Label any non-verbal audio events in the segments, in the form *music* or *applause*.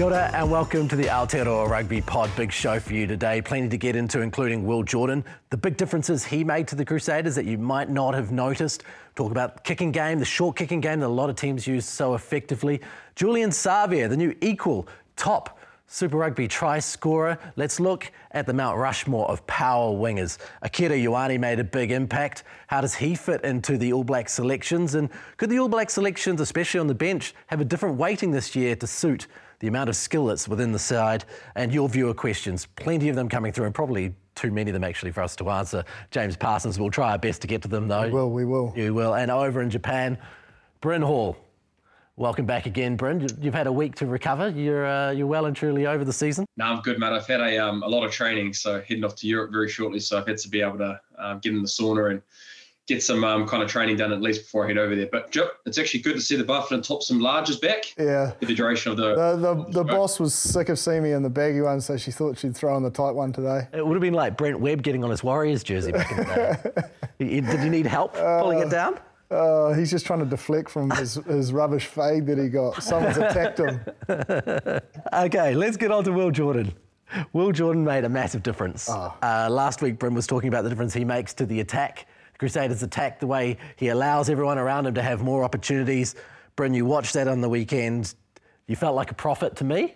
Kia ora and welcome to the Aotearoa Rugby Pod. Big show for you today. Plenty to get into, including Will Jordan, the big differences he made to the Crusaders that you might not have noticed. Talk about kicking game, the short kicking game that a lot of teams use so effectively. Julian Savea, the new equal top Super Rugby try scorer. Let's look at the Mount Rushmore of power wingers. Akira Ioane made a big impact. How does he fit into the All Black selections? And could the All Black selections, especially on the bench, have a different weighting this year to suit the amount of skill that's within the side, and your viewer questions. Plenty of them coming through, and probably too many of them actually for us to answer. James Parsons we'll try our best to get to them, though. We will, we will. You will. And over in Japan, Bryn Hall. Welcome back again, Bryn. You've had a week to recover. You're uh, you're well and truly over the season. No, I'm good, mate. I've had a um, a lot of training, so heading off to Europe very shortly. So I've had to be able to um, get in the sauna and get some um, kind of training done at least before I head over there. But it's actually good to see the Buffalo and top some larges back. Yeah. For the duration of the. The, the, the boss was sick of seeing me in the baggy one, so she thought she'd throw on the tight one today. It would have been like Brent Webb getting on his Warriors jersey back in the day. *laughs* Did you need help pulling uh, it down? Uh, he's just trying to deflect from his, his rubbish fade that he got. Someone's attacked him. *laughs* okay, let's get on to Will Jordan. Will Jordan made a massive difference. Oh. Uh, last week, Bryn was talking about the difference he makes to the attack Crusaders attack, the way he allows everyone around him to have more opportunities. Bryn, you watched that on the weekend. You felt like a prophet to me.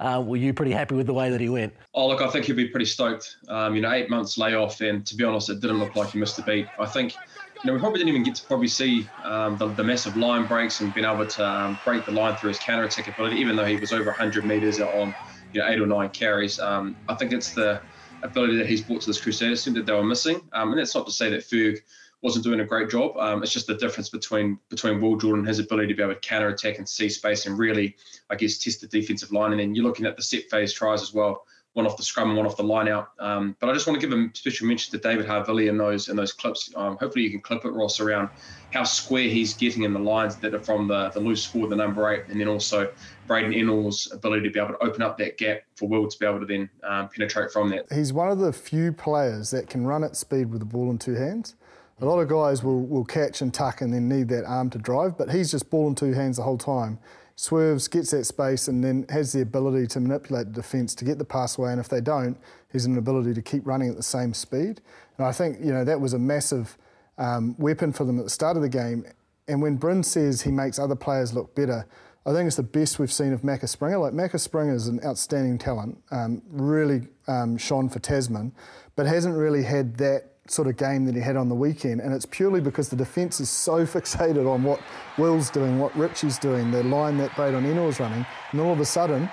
Uh, were you pretty happy with the way that he went? Oh, look, I think he'll be pretty stoked. Um, you know, eight months layoff, and to be honest, it didn't look like he missed a beat. I think, you know, we probably didn't even get to probably see um, the, the, massive line breaks and being able to um, break the line through his counter attack ability, even though he was over 100 metres on, you know, eight or nine carries. Um, I think it's the ability that he's brought to this Crusaders team that they were missing. Um, and that's not to say that Ferg wasn't doing a great job. Um, it's just the difference between between Will Jordan and his ability to be able to counter attack and see space and really, I guess, test the defensive line. And then you're looking at the set phase tries as well, one off the scrum and one off the line out. Um, but I just want to give a special mention to David Havili in those in those clips. Um, hopefully you can clip it, Ross, around how square he's getting in the lines that are from the, the loose forward, the number eight, and then also Braden Ennor's ability to be able to open up that gap for Will to be able to then um, penetrate from that. He's one of the few players that can run at speed with the ball in two hands. A lot of guys will, will catch and tuck and then need that arm to drive, but he's just ball in two hands the whole time. Swerves, gets that space, and then has the ability to manipulate the defence to get the pass away. And if they don't, he's an ability to keep running at the same speed. And I think you know that was a massive um, weapon for them at the start of the game. And when Bryn says he makes other players look better, I think it's the best we've seen of Macca Springer. Like Macca Springer is an outstanding talent, um, really um, shone for Tasman, but hasn't really had that sort of game that he had on the weekend, and it's purely because the defence is so *laughs* fixated on what Will's doing, what Richie's doing, the line that Braden Ennor is running, and all of a sudden,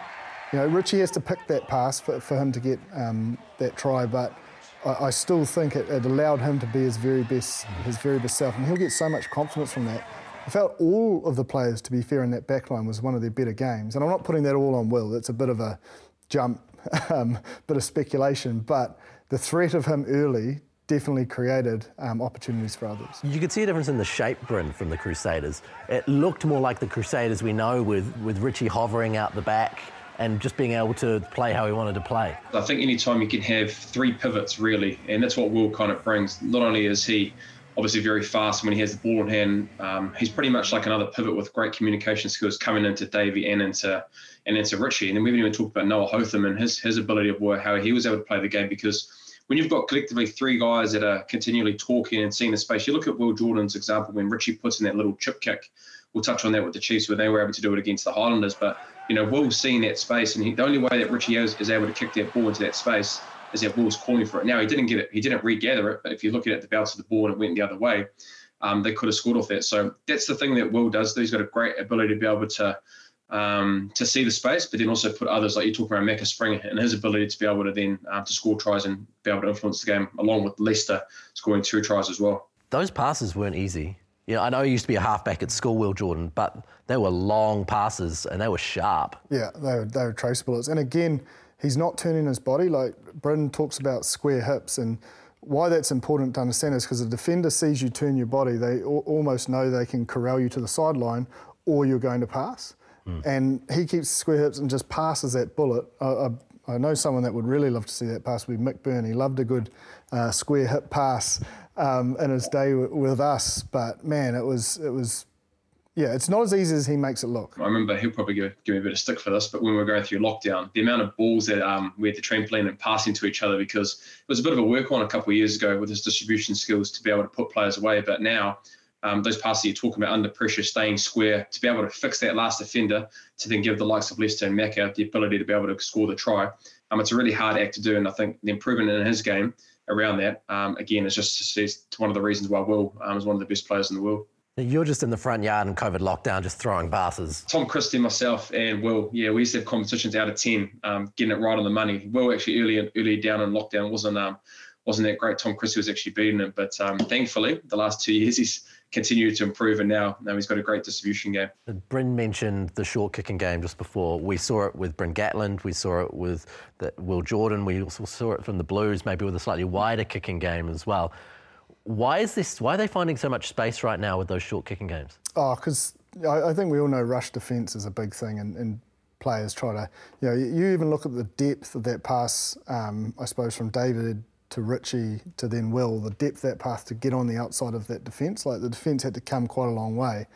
you know, Richie has to pick that pass for, for him to get um, that try, but I, I still think it, it, allowed him to be his very best, his very best self, and he'll get so much confidence from that. I felt all of the players, to be fair, in that backline was one of their better games, and I'm not putting that all on Will. It's a bit of a jump, *laughs* um, bit of speculation, but the threat of him early definitely created um, opportunities for others. You could see a difference in the shape, Bryn, from the Crusaders. It looked more like the Crusaders we know, with, with Richie hovering out the back and just being able to play how he wanted to play. I think anytime you can have three pivots, really, and that's what Will kind of brings. Not only is he obviously very fast when he has the ball in hand, um, he's pretty much like another pivot with great communication skills coming into Davey and into and into Richie. And then we haven't even talked about Noah Hotham and his his ability of work, how he was able to play the game because when you've got collectively three guys that are continually talking and seeing the space, you look at Will Jordan's example when Richie puts in that little chip kick. We'll touch on that with the Chiefs where they were able to do it against the Highlanders. But, you know, Will's seeing that space, and he, the only way that Richie is, is able to kick that ball into that space is that Will's calling for it. Now, he didn't get it, he didn't regather it, but if you look at it, the bounce of the ball and it went the other way, um, they could have scored off that. So that's the thing that Will does. He's got a great ability to be able to um, to see the space, but then also put others like you talk around Macca Springer and his ability to be able to then um, to score tries and be able to influence the game, along with Leicester scoring two tries as well. Those passes weren't easy. You know, I know he used to be a halfback at school, Will Jordan, but they were long passes and they were sharp. Yeah, they were, they were traceable. And again, he's not turning his body. Like Brendan talks about square hips and why that's important to understand is because the defender sees you turn your body, they almost know they can corral you to the sideline or you're going to pass. Mm. And he keeps square hips and just passes that bullet. I, I, I, know someone that would really love to see that pass would be Mick Byrne. He loved a good uh, square hip pass um, in his day w- with us, but man, it was it was Yeah, it's not as easy as he makes it look. I remember he'll probably give, give me a bit of stick for this, but when we were going through lockdown, the amount of balls that um, we had to trampoline and passing to each other because it was a bit of a work on a couple of years ago with his distribution skills to be able to put players away. But now, um, those passes you're talking about under pressure, staying square, to be able to fix that last defender, to then give the likes of Leicester and Macca the ability to be able to score the try. Um, it's a really hard act to do, and I think the improvement in his game around that, um, again, is just one of the reasons why Will um, is one of the best players in the world. You're just in the front yard in COVID lockdown, just throwing passes. Tom Christie, myself, and Will, yeah, we used to have competitions out of ten, um, getting it right on the money. Will actually early early down in lockdown wasn't um, wasn't that great. Tom Christie was actually beating it, but um, thankfully, the last two *laughs* years he's continued to improve, and now now he's got a great distribution game. Bryn mentioned the short kicking game just before. We saw it with Bryn Gatland, we saw it with the, Will Jordan, we also saw it from the Blues, maybe with a slightly wider kicking game as well. Why is this? Why are they finding so much space right now with those short kicking games? Oh, because I, I, think we all know rush defence is a big thing, and, and, players try to, you know, you even look at the depth of that pass. Um, I suppose from David to Richie to then Will, the depth that path to get on the outside of that defence. Like the defence had to come quite a long way.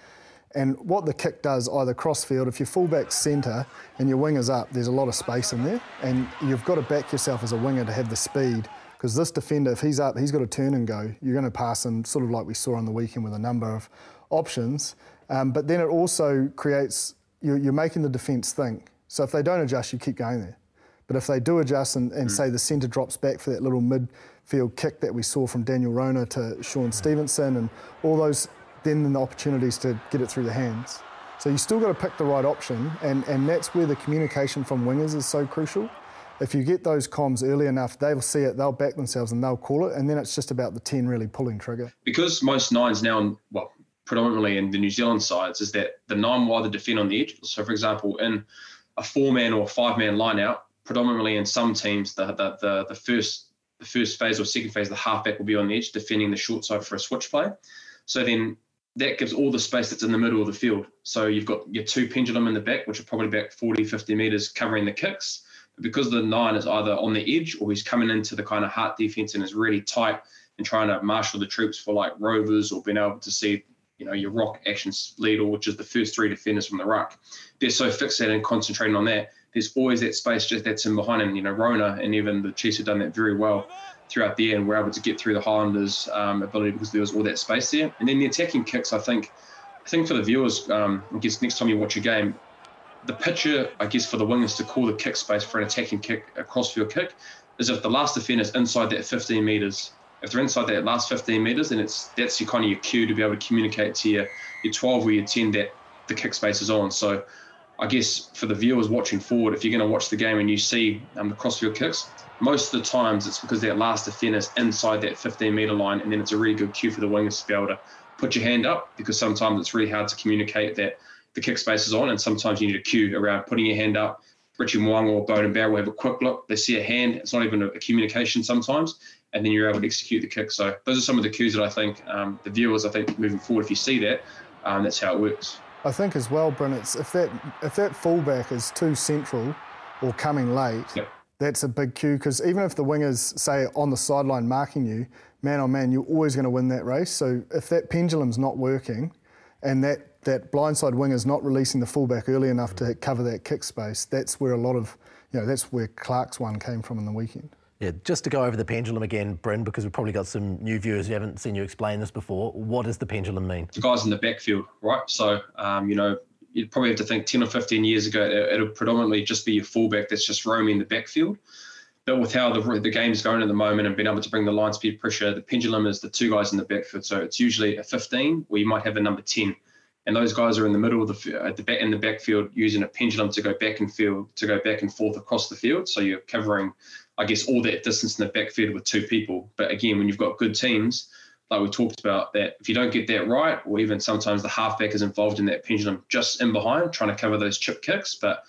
And what the kick does, either cross field, if your fullback's centre and your winger's up, there's a lot of space in there, and you've got to back yourself as a winger to have the speed because this defender, if he's up, he's got to turn and go. You're going to pass him, sort of like we saw on the weekend with a number of options. Um, but then it also creates, you're, you're making the defence think. So if they don't adjust, you keep going there. But if they do adjust and, and mm. say the centre drops back for that little midfield kick that we saw from Daniel Rona to Shaun Stevenson and all those, then the opportunities to get it through the hands. So you still got to pick the right option, and, and that's where the communication from wingers is so crucial if you get those comms early enough, they'll see it, they'll back themselves, and they'll call it. And then it's just about the 10 really pulling trigger. Because most nines now, well, predominantly in the New Zealand sides, is that the nine wide defend on the edge. So, for example, in a four man or five man line out, predominantly in some teams, the, the, the, the, first the first phase or second phase, the halfback will be on the edge defending the short side for a switch play. So then that gives all the space that's in the middle of the field. So you've got your two pendulum in the back, which are probably about 40, 50 metres covering the kicks But because the nine is either on the edge or he's coming into the kind of heart defense and is really tight and trying to marshal the troops for like rovers or being able to see, you know, your rock action leader, which is the first three defenders from the ruck. They're so fixated and concentrating on that. There's always that space just that's in behind him. You know, Rona and even the Chiefs have done that very well throughout the year and were able to get through the Highlanders' um, ability because there was all that space there. And then the attacking kicks, I think, I think for the viewers, um, I guess next time you watch a game, the picture, I guess, for the wingers to call the kick space for an attacking kick, a crossfield kick, is if the last defender is inside that 15 metres. If they're inside that last 15 metres, then it's that's your kind of your cue to be able to communicate to your, your 12 or your 10 that the kick space is on. So I guess for the viewers watching forward, if you're going to watch the game and you see um, the crossfield kicks, most of the times it's because that last defender is inside that 15 metre line, and then it's a really good cue for the wingers to be able to put your hand up because sometimes it's really hard to communicate that the kick space is on, and sometimes you need a cue around putting your hand up. Richie Mo'unga or Beauden Barrett will have a quick look. They see a hand. It's not even a, communication sometimes, and then you're able to execute the kick. So those are some of the cues that I think um, the viewers, I think, moving forward, if you see that, um, that's how it works. I think as well, Bryn, it's if that if that fullback is too central or coming late, yep. that's a big cue because even if the wingers say on the sideline marking you, man on man, you're always going to win that race. So if that pendulum's not working, and that that blindside wing is not releasing the fullback early enough to cover that kick space. That's where a lot of, you know, that's where Clark's one came from in the weekend. Yeah, just to go over the pendulum again, Bryn, because we've probably got some new viewers who haven't seen you explain this before. What does the pendulum mean? The guys in the backfield, right? So, um, you know, you'd probably have to think 10 or 15 years ago, it'll predominantly just be your fullback that's just roaming the backfield. But with how the, the game's going at the moment and being able to bring the line speed pressure, the pendulum is the two guys in the backfield. So it's usually a 15 where you might have a number 10 and those guys are in the middle of the at the back in the backfield using a pendulum to go back and field to go back and forth across the field. So you're covering, I guess, all that distance in the backfield with two people. But again, when you've got good teams, like we talked about, that if you don't get that right, or even sometimes the halfback is involved in that pendulum just in behind, trying to cover those chip kicks. But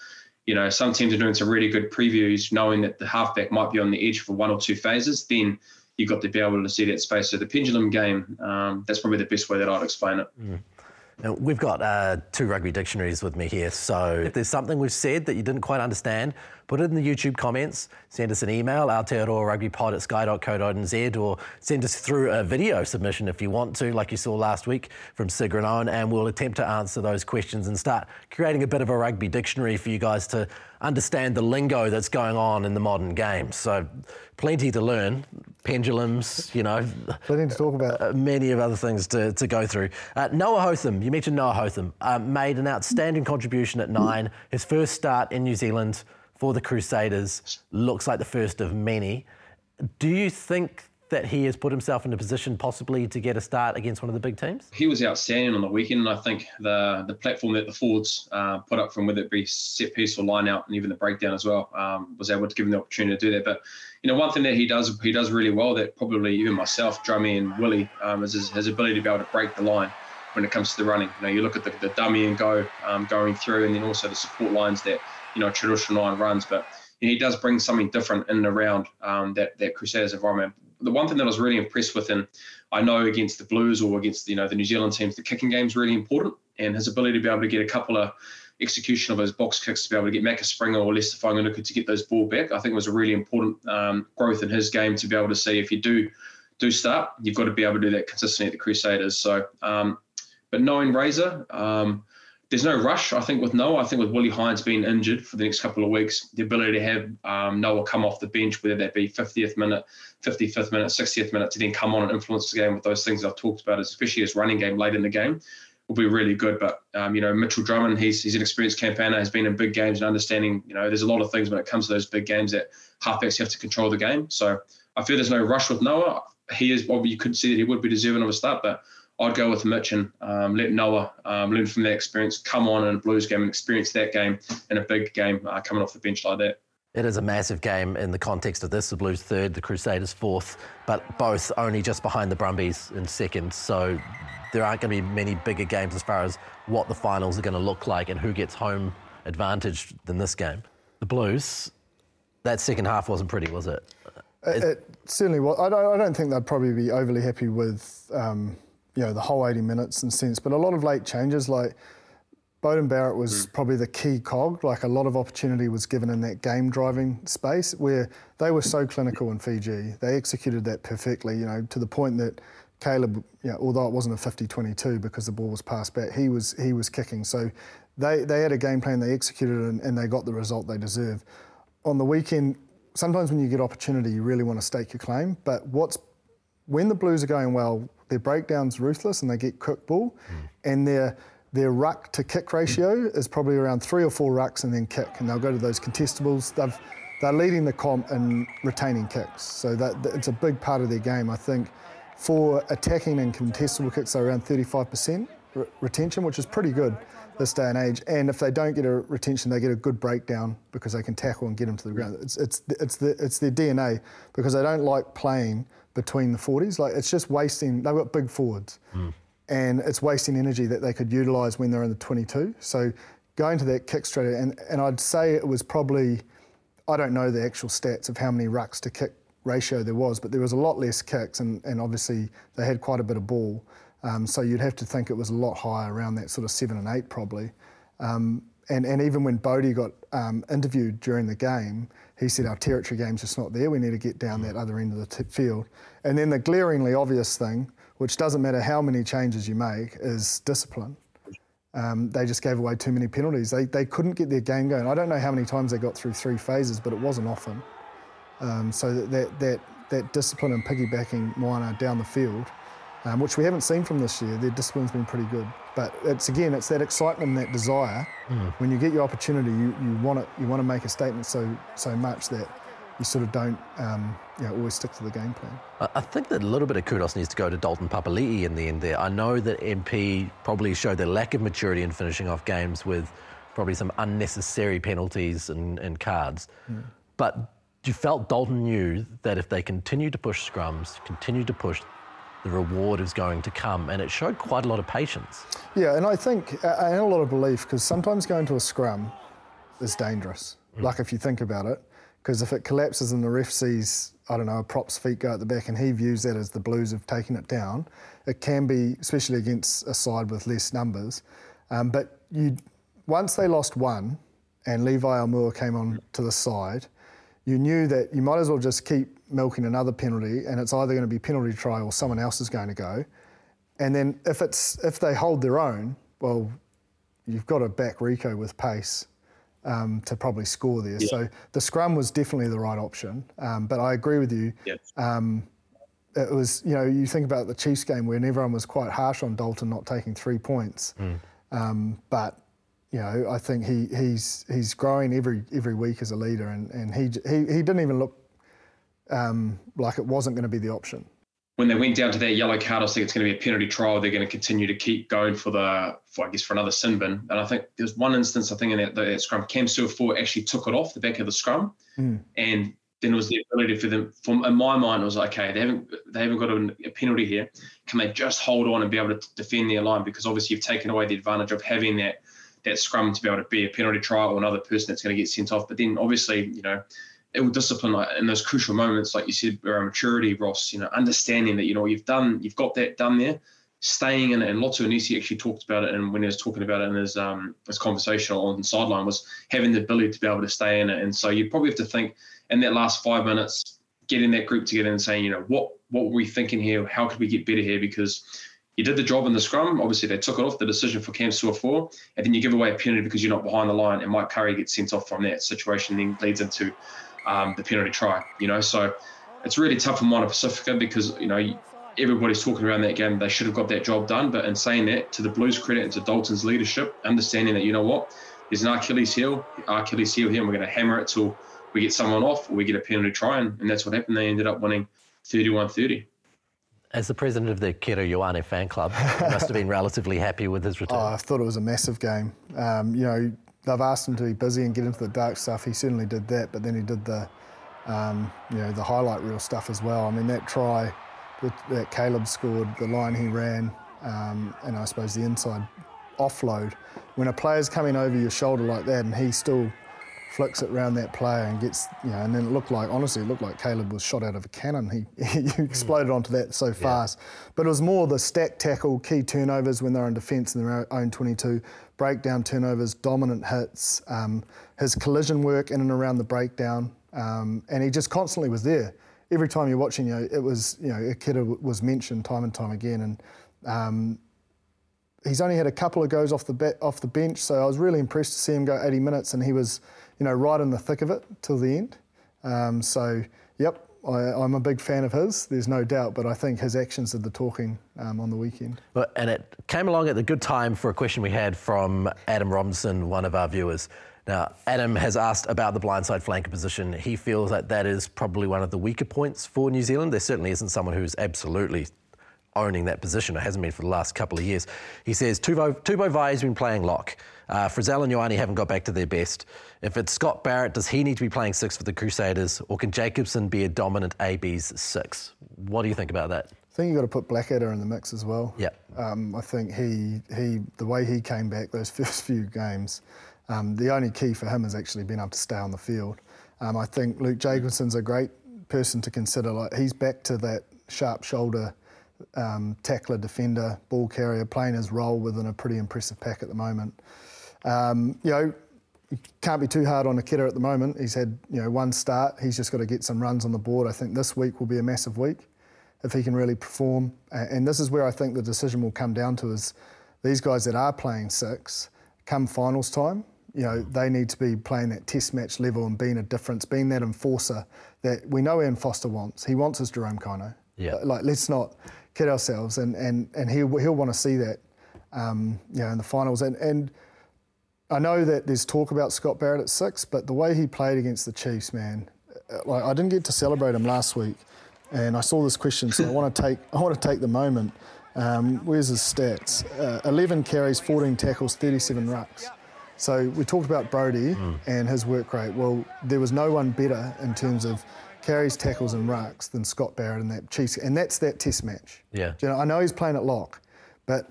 you know, some teams are doing some really good previews, knowing that the halfback might be on the edge for one or two phases. Then you've got to be able to see that space. So the pendulum game, um, that's probably the best way that I'd explain it. Mm. Now, we've got uh, two rugby dictionaries with me here, so if there's something we've said that you didn't quite understand, put it in the YouTube comments, send us an email, rugbypod at sky.co.nz, or send us through a video submission if you want to, like you saw last week from Owen, and we'll attempt to answer those questions and start creating a bit of a rugby dictionary for you guys to understand the lingo that's going on in the modern game. So, plenty to learn. Pendulums, you know. Plenty to talk about. Uh, many of other things to, to go through. Uh, Noah Hotham, you mentioned Noah Hotham, uh, made an outstanding contribution at nine. His first start in New Zealand for the Crusaders looks like the first of many. Do you think that he has put himself in a position possibly to get a start against one of the big teams? He was outstanding on the weekend, and I think the the platform that the forwards uh, put up from whether it be set piece or line out and even the breakdown as well um, was able to give him the opportunity to do that. But you know, one thing that he does he does really well that probably even myself, Drummy and Willie, um, is his, his, ability to be able to break the line when it comes to the running. You know, you look at the, the dummy and go um, going through, and then also the support lines that you know traditional line runs, but he does bring something different in and around um, that that Crusaders environment the one thing that I was really impressed with, and I know against the Blues or against you know the New Zealand teams, the kicking game is really important, and his ability to be able to get a couple of execution of those box kicks to be able to get Macca Springer or Leicester Fainga'anuku to get those ball back, I think was a really important um, growth in his game to be able to see if you do do start, you've got to be able to do that consistently at the Crusaders. So, um, but knowing Razor, um, there's no rush. I think with Noah, I think with Willi Heinz being injured for the next couple of weeks, the ability to have um, Noah come off the bench, whether that be 50th minute, 55th minute, 60th minute, to then come on and influence the game with those things I've talked about, especially his running game late in the game, will be really good. But um, you know, Mitchell Drummond, he's he's an experienced campaigner, has been in big games and understanding. You know, there's a lot of things when it comes to those big games that halfbacks have to control the game. So I feel there's no rush with Noah. He is, well, you could see that he would be deserving of a start, but I'd go with Mitch and um, let Noah um, learn from that experience, come on in a Blues game and experience that game in a big game uh, coming off the bench like that. It is a massive game in the context of this. The Blues third, the Crusaders fourth, but both only just behind the Brumbies in second. So there aren't going to be many bigger games as far as what the finals are going to look like and who gets home advantage than this game. The Blues, that second half wasn't pretty, was it? It, it certainly was. I don't, I don't, think they'd probably be overly happy with. Um, you know the whole 80 minutes in sense. But a lot of late changes, like Beauden Barrett was mm. probably the key cog. Like a lot of opportunity was given in that game driving space where they were so clinical in Fiji. They executed that perfectly. You know to the point that Caleb, you know, although it wasn't a 50-22 because the ball was passed back, he was he was kicking. So they they had a game plan. They executed it and, and they got the result they deserve. On the weekend, sometimes when you get opportunity, you really want to stake your claim. But what's when the Blues are going well, their breakdown's ruthless and they get quick ball, mm. and their their ruck to kick ratio is probably around three or four rucks and then kick, and they'll go to those contestables. They've they're leading the comp in retaining kicks, so that, that it's a big part of their game. I think for attacking and contestable kicks, they're around 35% re- retention, which is pretty good this day and age. And if they don't get a retention, they get a good breakdown because they can tackle and get them to the ground. It's it's it's the, it's their DNA because they don't like playing between the 40s. Like it's just wasting. They've got big forwards, mm. and it's wasting energy that they could utilise when they're in the 22. So going to that kick straight, and and I'd say it was probably, I don't know the actual stats of how many rucks to kick ratio there was, but there was a lot less kicks, and and obviously they had quite a bit of ball. Um, so you'd have to think it was a lot higher, around that sort of seven and eight probably. Um, and, and even when Bodie got um, interviewed during the game, he said our territory game's just not there. We need to get down that other end of the t- field. And then the glaringly obvious thing, which doesn't matter how many changes you make, is discipline. Um, they just gave away too many penalties. They, they couldn't get their game going. I don't know how many times they got through three phases, but it wasn't often. Um, so that, that, that discipline and piggybacking Moana down the field um, which we haven't seen from this year. Their discipline's been pretty good. But it's again, it's that excitement and that desire. Mm. When you get your opportunity, you, you want it, you want to make a statement so so much that you sort of don't um, you know, always stick to the game plan. I think that a little bit of kudos needs to go to Dalton Papali'i in the end there. I know that MP probably showed their lack of maturity in finishing off games with probably some unnecessary penalties and, and cards. Mm. But you felt Dalton knew that if they continued to push scrums, continued to push, the reward is going to come. And it showed quite a lot of patience. Yeah, and I think, and a lot of belief, because sometimes going to a scrum is dangerous. Mm. Like if you think about it, because if it collapses and the ref sees, I don't know, a prop's feet go at the back and he views that as the Blues have taken it down, it can be, especially against a side with less numbers. Um, but you, once they lost one, and Levi Aumua came on to the side, you knew that you might as well just keep milking another penalty, and it's either going to be penalty try or someone else is going to go. And then if it's if they hold their own, well, you've got to back Rieko with pace um, to probably score there. Yeah. So the scrum was definitely the right option. Um, but I agree with you. Yes. Um, it was, you know, you think about the Chiefs game when everyone was quite harsh on Dalton not taking three points. Mm. but you know, I think he, he's he's growing every every week as a leader, and, and he, he he didn't even look um, like it wasn't going to be the option when they went down to that yellow card, I was thinking it's going to be a penalty trial. They're going to continue to keep going for the, for, I guess, for another sin bin. And I think there's one instance, I think, in that, that scrum, Cam Suafoa actually took it off the back of the scrum, mm. and then it was the ability for them. From in my mind, it was like, okay, they haven't they haven't got a, a, penalty here. Can they just hold on and be able to defend their line? Because obviously you've taken away the advantage of having that that scrum to be able to be a penalty trial or another person that's going to get sent off. But then obviously, you know it will discipline in those crucial moments, like you said, around maturity, Ross. You know, understanding that you know you've done, you've got that done there, staying in it. And Lotu Inisi actually talked about it, and when he was talking about it in his um his conversation on the sideline was having the ability to be able to stay in it. And so you probably have to think in that last five minutes, getting that group together and saying, you know, what what were we thinking here? How could we get better here? Because you did the job in the scrum. Obviously, they took it off the decision for Cam Suafoa, and then you give away a penalty because you're not behind the line, and Mike Curry gets sent off from that situation. Then leads into um, the penalty try. You know, so it's really tough for Moana Pasifika because you know everybody's talking around that game. They should have got that job done. But in saying that, to the Blues' credit and to Dalton's leadership, understanding that you know what, there's an Achilles heel, Achilles heel here, and we're going to hammer it till we get someone off or we get a penalty try, and, and that's what happened. They ended up winning 31-30. As the president of the Akira Ioane fan club, you must have been *laughs* relatively happy with his return. Oh, I thought it was a massive game. Um, you know, they've asked him to be busy and get into the dark stuff. He certainly did that, but then he did the, um, you know, the highlight reel stuff as well. I mean, that try that Caleb scored, the line he ran, um, and I suppose the inside offload. When a player's coming over your shoulder like that, and he still flicks it around that player and gets, you know, and then it looked like, honestly, it looked like Caleb was shot out of a cannon. He, *laughs* he exploded onto that so fast. Yeah. But it was more the stack tackle, key turnovers when they're in defence in their own 22, breakdown turnovers, dominant hits, um, his collision work in and around the breakdown. Um, and he just constantly was there. Every time you're watching, you know, it was, you know, Akira was mentioned time and time again. And um, he's only had a couple of goes off the be- off the bench, so I was really impressed to see him go 80 minutes, and he was you know, right in the thick of it till the end. Um, so, yep, I, am a big fan of his. There's no doubt, but I think his actions did the talking um, on the weekend. And it came along at the good time for a question we had from Adam Robinson, one of our viewers. Now, Adam has asked about the blindside flanker position. He feels that that is probably one of the weaker points for New Zealand. There certainly isn't someone who's absolutely owning that position. It hasn't been for the last couple of years. He says Tupou, Tupou Vaa'i has been playing lock. Uh, Frizell and Ioane haven't got back to their best. If it's Scott Barrett, does he need to be playing six for the Crusaders, or can Jacobson be a dominant AB's six? What do you think about that? I think you've got to put Blackadder in the mix as well. Yeah. Um, I think he, he, the way he came back those *laughs* first few games, um, the only key for him has actually been able to stay on the field. Um, I think Luke Jacobson's a great person to consider. Like he's back to that sharp shoulder um, tackler, defender, ball carrier, playing his role within a pretty impressive pack at the moment. Um, you know, can't be too hard on Akira at the moment. He's had you know one start. He's just got to get some runs on the board. I think this week will be a massive week if he can really perform. And this is where I think the decision will come down to is these guys that are playing six come finals time. You know they need to be playing that test match level and being a difference, being that enforcer that we know Ian Foster wants. He wants his Jerome Kaino. Yeah. Like let's not kid ourselves, and and and he'll he'll want to see that. Um, you know, in the finals, and and I know that there's talk about Scott Barrett at six, but the way he played against the Chiefs, man, uh, like I didn't get to celebrate him last week, and I saw this question, so I want to *laughs* take I want to take the moment. Um, where's his stats? Uh, 11 carries, 14 tackles, 37 rucks. So we talked about Brody mm. and his work rate. Well, there was no one better in terms of carries, tackles, and rucks than Scott Barrett in that Chiefs, and that's that Test match. Yeah. You know, I know he's playing at lock, but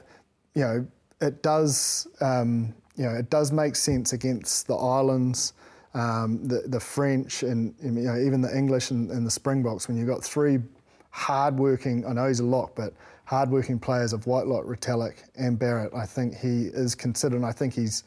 you know it does. Um, you know, it does make sense against the islands, um, the the French, and you know, even the English and, and the Springboks. When you've got three hard-working, I know he's a lock, but hard-working players of Whitelock, Retallick, and Barrett, I think he is considered. And I think he's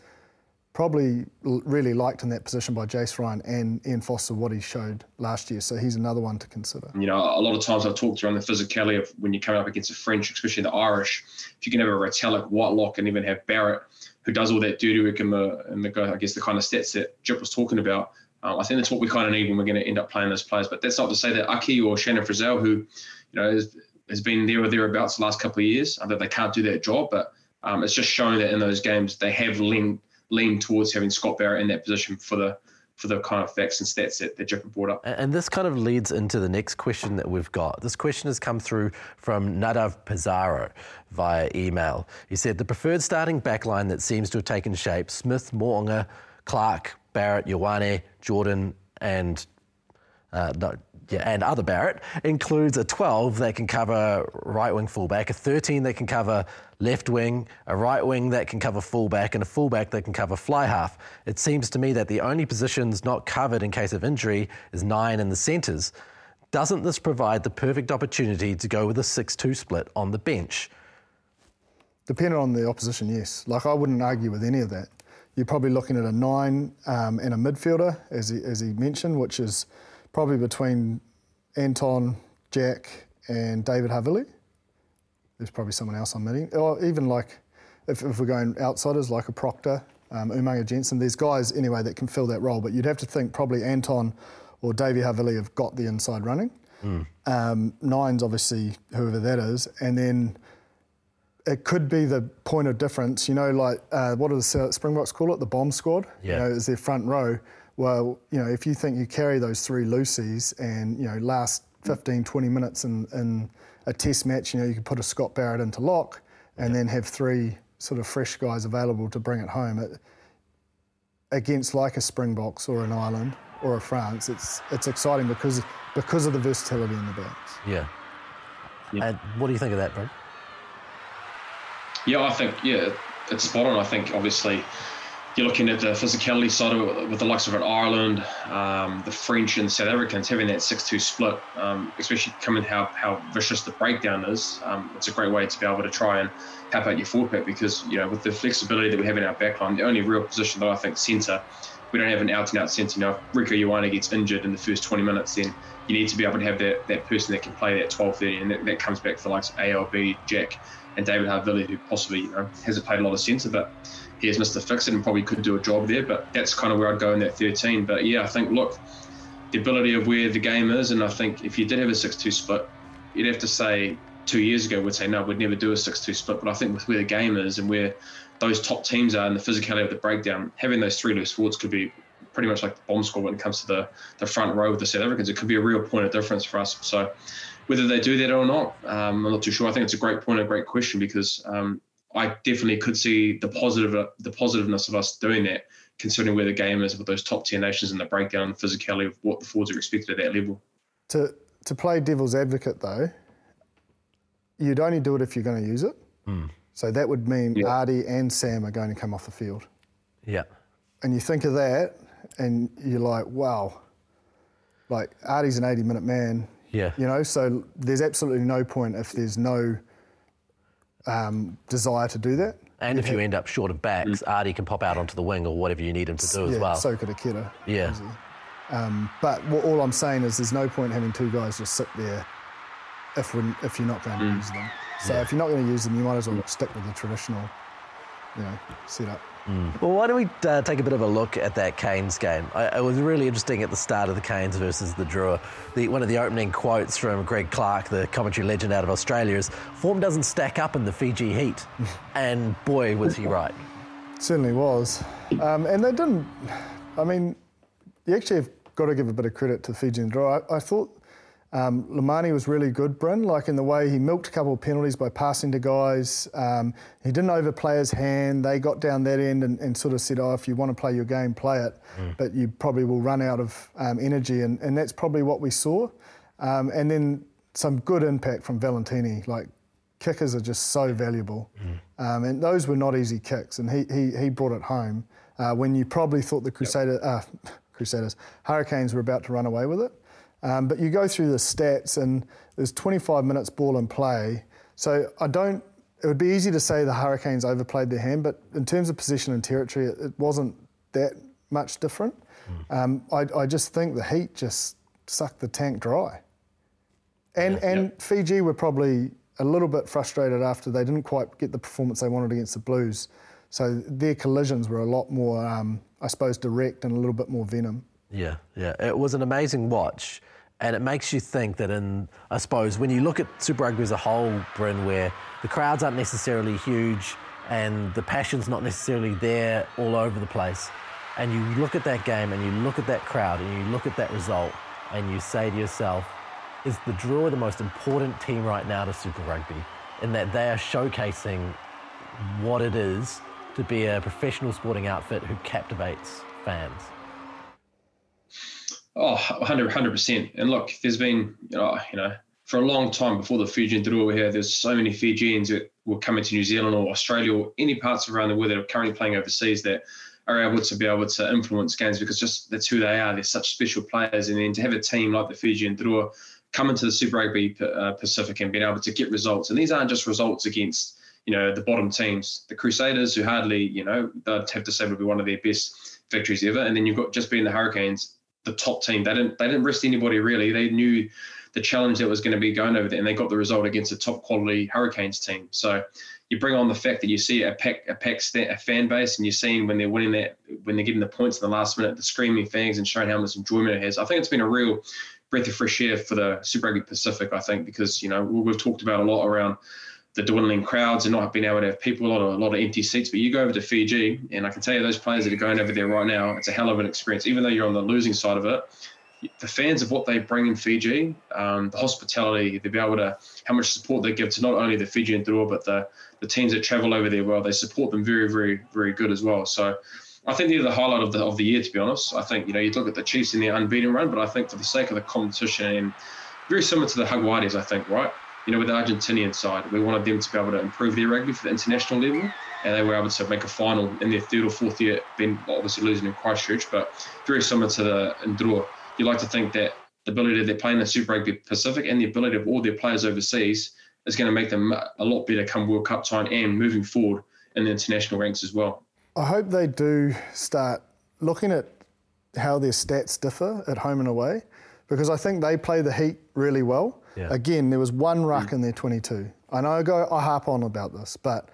probably really liked in that position by Jason Ryan and Ian Foster what he showed last year. So he's another one to consider. You know, a lot of times I've talked around the physicality of when you're coming up against the French, especially the Irish. If you can have a Retallick, Whitelock, and even have Barrett, who does all that dirty work and the, the I guess the kind of stats that Jip was talking about. Um, I think that's what we kind of need when we're going to end up playing those players. But that's not to say that Aki or Shannon Frizell, who you know has, has been there or thereabouts the last couple of years, uh, that they can't do that job. But um, it's just showing that in those games they have leaned lean towards having Scott Barrett in that position for the for the kind of facts and stats that, that Jipper brought up. And this kind of leads into the next question that we've got. This question has come through from Nadav Pizarro via email. He said, The preferred starting backline that seems to have taken shape Smith, Mo'unga, Clark, Barrett, Ioane, Jordan, and uh, yeah, and other Barrett includes a 12 that can cover right wing fullback, a 13 that can cover left wing, a right wing that can cover fullback, and a fullback that can cover fly half. It seems to me that the only positions not covered in case of injury is nine in the centres. Doesn't this provide the perfect opportunity to go with a 6 2 split on the bench? Depending on the opposition, yes. Like, I wouldn't argue with any of that. You're probably looking at a nine um, and a midfielder, as he, as he mentioned, which is probably between Anton, Jack, and David Havili. There's probably someone else I'm meeting. Or even like, if, if we're going outsiders, like a Proctor, um, Umaga Jensen, there's guys anyway that can fill that role. But you'd have to think probably Anton or Davey Havili have got the inside running. Mm. Um, nine's obviously whoever that is. And then it could be the point of difference. You know, like uh, what do the Springboks call it? The bomb squad. Yeah. You know, is their front row well, you know, if you think you carry those three loosies and, you know, last 15, 20 minutes in, in a test match, you know, you could put a Scott Barrett into lock and then have three sort of fresh guys available to bring it home. It, against like a Springboks or an Ireland or a France, it's it's exciting because because of the versatility in the backs. Yeah. yeah. And what do you think of that, bro? Yeah, I think yeah, it's spot on. I think obviously you're looking at the physicality side of it with the likes of an Ireland, um, the French and South Africans having that 6-2 split, um, especially coming how how vicious the breakdown is. Um, it's a great way to be able to try and help out your forward pack because you know with the flexibility that we have in our backline, the only real position that I think centre, we don't have an out-and-out centre. You know, if Rieko Ioane gets injured in the first 20 minutes, then you need to be able to have that that person that can play that 12-30, and that, that comes back for the likes of ALB, Jack, and David Havili, who possibly you know hasn't played a lot of centre, but he has Mr. Fix It and probably could do a job there. But that's kind of where I'd go in that 13. But yeah, I think, look, the ability of where the game is, and I think if you did have a 6 2 split, you'd have to say two years ago, we'd say, no, we'd never do a 6 2 split. But I think with where the game is and where those top teams are and the physicality of the breakdown, having those three loose forwards could be pretty much like the bomb squad when it comes to the, the front row with the South Africans. It could be a real point of difference for us. So whether they do that or not, um, I'm not too sure. I think it's a great point, a great question because um, I definitely could see the positive the positiveness of us doing that, considering where the game is with those top tier nations and the breakdown and the physicality of what the forwards are expected at that level. To to play devil's advocate though, you'd only do it if you're going to use it. Mm. So that would mean yeah. Ardie and Sam are going to come off the field. Yeah. And you think of that, and you're like, wow, like Ardie's an 80 minute man. Yeah. You know, so there's absolutely no point if there's no um, desire to do that. And if you end up short of backs, mm. Ardie can pop out onto the wing or whatever you need him to do yeah, as well. So could Akira. Yeah. Um, but all I'm saying is there's no point having two guys just sit there if, if you're not going to mm. use them. So yeah. if you're not going to use them, you might as well stick with the traditional, you know, setup. Mm. Well, why don't we uh, take a bit of a look at that Canes game? I, it was really interesting at the start of the Canes versus the Drua. The, one of the opening quotes from Greg Clark, the commentary legend out of Australia, is form doesn't stack up in the Fiji heat. *laughs* and boy, was he right. Certainly was. Um, and they didn't, I mean, you actually have got to give a bit of credit to Fiji and Drua. I, I thought um, Lomani was really good, Bryn, like in the way he milked a couple of penalties by passing to guys. Um, he didn't overplay his hand. They got down that end and, and, sort of said, oh, if you want to play your game, play it. Mm. But you probably will run out of um, energy. And, and that's probably what we saw. Um, and then some good impact from Valentini. Like, kickers are just so valuable. Mm. and those were not easy kicks. And he, he, he brought it home uh, when you probably thought the Crusader, yep. uh, *laughs* Crusaders, Hurricanes were about to run away with it. Um, but you go through the stats and there's 25 minutes ball in play. So I don't, it would be easy to say the Hurricanes overplayed their hand, but in terms of position and territory, it, it wasn't that much different. Mm. Um, I, I, just think the Heat just sucked the tank dry. And, yeah, and yeah. Fiji were probably a little bit frustrated after they didn't quite get the performance they wanted against the Blues. So their collisions were a lot more, um, I suppose, direct and a little bit more venom. Yeah, yeah. It was an amazing watch. And it makes you think that, in, I suppose, when you look at Super Rugby as a whole, Bryn, where the crowds aren't necessarily huge and the passion's not necessarily there all over the place, and you look at that game and you look at that crowd and you look at that result and you say to yourself, is the Drua the most important team right now to Super Rugby in that they are showcasing what it is to be a professional sporting outfit who captivates fans? Oh, 100 percent. And look, there's been you know, you know, for a long time before the Fijian Drua were here, there's so many Fijians that were coming to New Zealand or Australia or any parts around the world that are currently playing overseas that are able to be able to influence games because just that's who they are. They're such special players, and then to have a team like the Fijian Drua come into the Super Rugby uh, Pacific and being able to get results, and these aren't just results against you know the bottom teams, the Crusaders who hardly you know they'd have to say would be one of their best victories ever, and then you've got just being the Hurricanes the top team. They didn't they didn't rest anybody really. They knew the challenge that was going to be going over there, and they got the result against a top quality Hurricanes team. So you bring on the fact that you see a pack a pack a fan base, and you're seeing when they're winning that when they're getting the points in the last minute, the screaming fans, and showing how much enjoyment it has. I think it's been a real breath of fresh air for the Super Rugby Pacific. I think because you know we've talked about a lot around the dwindling crowds and not being able to have people, a lot of a lot of empty seats. But you go over to Fiji, and I can tell you those players that are going over there right now, it's a hell of an experience. Even though you're on the losing side of it, the fans of what they bring in Fiji, um, the hospitality, they be able to how much support they give to not only the Fijian Drua, but the the teams that travel over there. Well, they support them very, very, very good as well. So. I think they're the highlight of the of the year, to be honest. I think you know you look at the Chiefs in their unbeaten run, but I think for the sake of the competition and very similar to the Jaguares, I think, right? You know, with the Argentinian side, we wanted them to be able to improve their rugby for the international level, and they were able to make a final in their third or fourth year, been obviously losing in Christchurch, but very similar to the Ndrua. You like to think that the ability that they play in the Super Rugby Pacific and the ability of all their players overseas is going to make them a lot better come World Cup time and moving forward in the international ranks as well. I hope they do start looking at how their stats differ at home and away, because I think they play the heat really well yeah. Again, there was one ruck mm. in their 22. I know I go, I harp on about this, but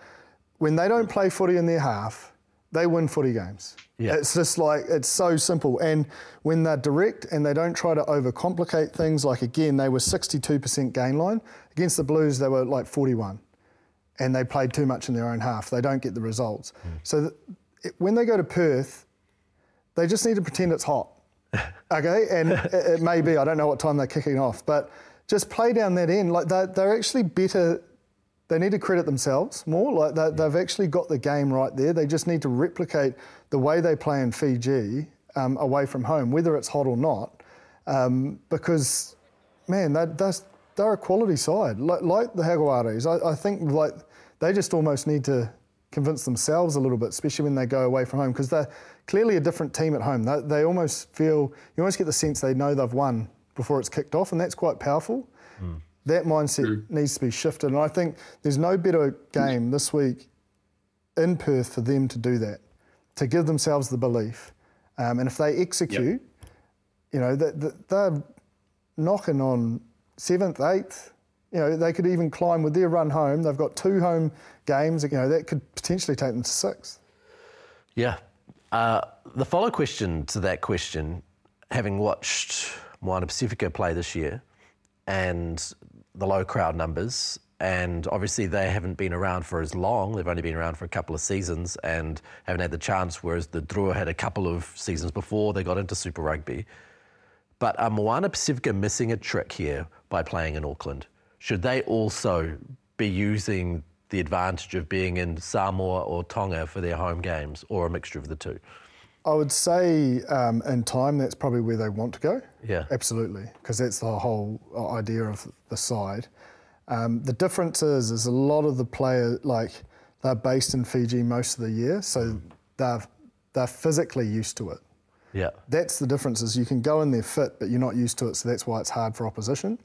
when they don't play footy in their half, they win footy games. Yeah. It's just like, it's so simple. And when they're direct and they don't try to overcomplicate things, like again, they were 62% gain line. Against the Blues, they were like 41. And they played too much in their own half. They don't get the results. Mm. So th- it, when they go to Perth, they just need to pretend it's hot. *laughs* okay? And it, it may be, I don't know what time they're kicking off, but just play down that end. Like they're, they're actually better. They need to credit themselves more. Like they, have actually got the game right there. They just need to replicate the way they play in Fiji um, away from home, whether it's hot or not. Um, because, man, they're, they're, a quality side, like, like the Jaguares. I, I think like they just almost need to convince themselves a little bit, especially when they go away from home, because they're clearly a different team at home. They, they, almost feel, you almost get the sense they know they've won before it's kicked off, and that's quite powerful. Mm. That mindset mm. needs to be shifted, and I think there's no better game this week in Perth for them to do that, to give themselves the belief, um, and if they execute, yep. you know, they're knocking on seventh, eighth. You know, they could even climb with their run home. They've got two home games. You know, that could potentially take them to sixth. Yeah. Uh, the follow question to that question, having watched Moana Pasifika play this year and the low crowd numbers. And obviously, they haven't been around for as long. They've only been around for a couple of seasons and haven't had the chance, whereas the Drua had a couple of seasons before they got into Super Rugby. But are Moana Pasifika missing a trick here by playing in Auckland? Should they also be using the advantage of being in Samoa or Tonga for their home games, or a mixture of the two? I would say um, in time that's probably where they want to go. Yeah. Absolutely, because that's the whole idea of the side. Um, the difference is, is a lot of the players, like, they're based in Fiji most of the year, so mm. they're, they're physically used to it. Yeah. That's the difference is you can go in there fit, but you're not used to it, so that's why it's hard for opposition.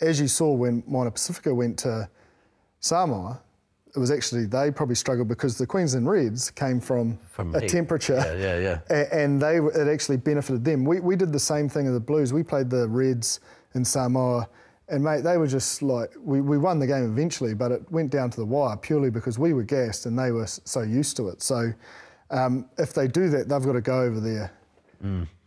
As you saw when Moana Pasifika went to Samoa, it was actually they probably struggled because the Queensland Reds came from, From a heat. temperature, Yeah, yeah, yeah. *laughs* and they it actually benefited them. We we did the same thing as the Blues. We played the Reds in Samoa, and mate, they were just like we, we won the game eventually, but it went down to the wire purely because we were gassed and they were so used to it. So um, if they do that, they've got to go over there.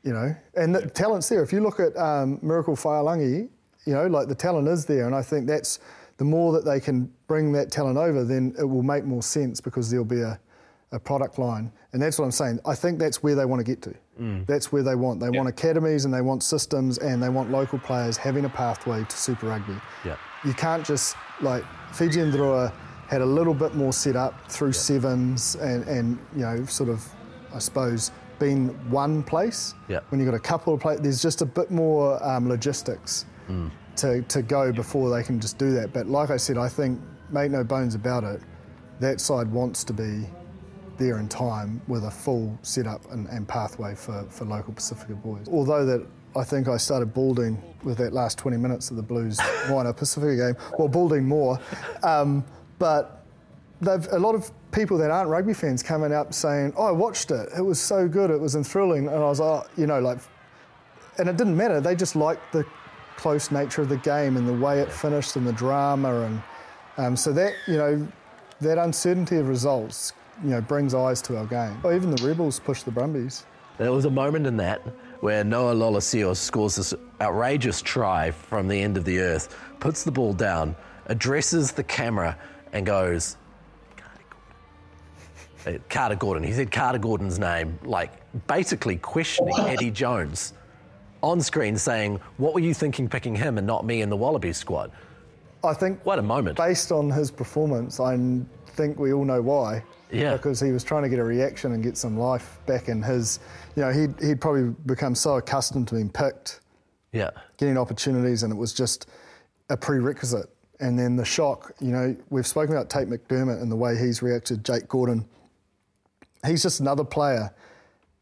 You know, and the talent's there. If you look at um, Miracle Faiilagi, you know, like the talent is there, and I think that's the more that they can bring that talent over, then it will make more sense because there'll be a, a product line, and that's what I'm saying. I think that's where they want to get to. That's where they want. They want academies and they want systems and they want local players having a pathway to Super Rugby. Yeah. You can't just like Fijian Drua had a little bit more set up through sevens and, and you know sort of I suppose been one place. Yeah. When you've got a couple of places, there's just a bit more um, logistics to, to go before they can just do that. But like I said, I think make no bones about it, that side wants to be there in time with a full setup and, and pathway for, for local Pasifika boys. Although that I think I started balding with that last 20 minutes of the Blues *laughs* Moana Pasifika game, well, balding more. Um, but they've, a lot of people that aren't rugby fans coming up saying, oh, I watched it, it was so good, it was enthralling. And I was like, you know, like, and it didn't matter, they just liked the close nature of the game and the way it finished and the drama. And um, so that, you know, that uncertainty of results, you know, brings eyes to our game. Oh, even the Rebels pushed the Brumbies. There was a moment in that where Noah Lolesio scores this outrageous try from the end of the earth, puts the ball down, addresses the camera, and goes, Carter Gordon. *laughs* Uh, Carter Gordon. He said Carter Gordon's name, like basically questioning Eddie Jones on screen, saying, What were you thinking picking him and not me in the Wallaby squad? I think What a moment. based on his performance, I think we all know why. Yeah. Because he was trying to get a reaction and get some life back in his, you know, he'd, he'd probably become so accustomed to being picked, Yeah. getting opportunities, and it was just a prerequisite. And then the shock, you know, we've spoken about Tate McDermott and the way he's reacted, Jake Gordon. He's just another player.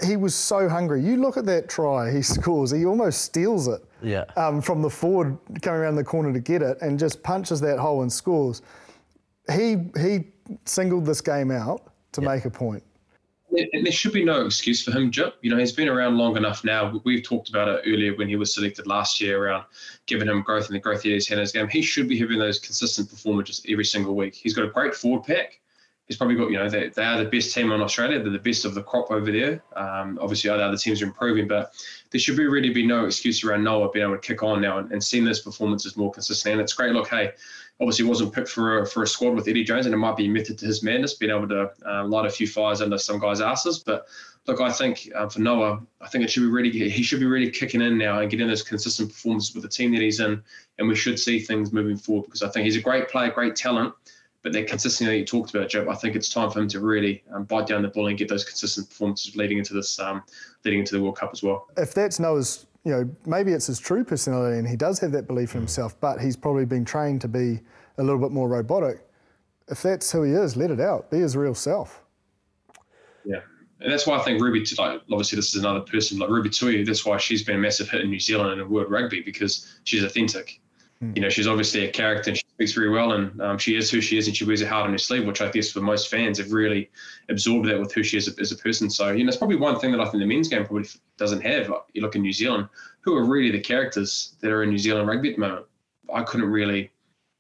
He was so hungry. You look at that try he *laughs* scores, he almost steals it Yeah. um, from the forward coming around the corner to get it and just punches that hole and scores. He he singled this game out to make a point. And there should be no excuse for him, Jip. You know, he's been around long enough now. We've talked about it earlier when he was selected last year around giving him growth and the growth that he's had in his game. He should be having those consistent performances every single week. He's got a great forward pack. He's probably got, you know, they, they are the best team in Australia. They're the best of the crop over there. Um, obviously, other other teams are improving, but there should be really be no excuse around Noah being able to kick on now and, and seeing this performance is more consistent. And it's great. Look, hey, obviously wasn't picked for a, for a squad with Eddie Jones, and it might be method to his madness, being able to uh, light a few fires under some guys' asses. But look, I think uh, for Noah, I think it should be really he should be really kicking in now and getting those consistent performances with the team that he's in, and we should see things moving forward because I think he's a great player, great talent. But that consistency that you talked about, Joe, I think it's time for him to really um, bite down the bull and get those consistent performances leading into this, um, leading into the World Cup as well. If that's Noah's, you know, maybe it's his true personality and he does have that belief in himself, but he's probably been trained to be a little bit more robotic. If that's who he is, let it out. Be his real self. Yeah. And that's why I think Ruby, like obviously this is another person like Ruby Tui. That's why she's been a massive hit in New Zealand and in world rugby because she's authentic. You know, she's obviously a character and she speaks very well, and um, she is who she is, and she wears her heart on her sleeve, which I guess for most fans have really absorbed that with who she is as a person. So you know, it's probably one thing that I think the men's game probably doesn't have. You look in New Zealand, who are really the characters that are in New Zealand rugby at the moment. I couldn't really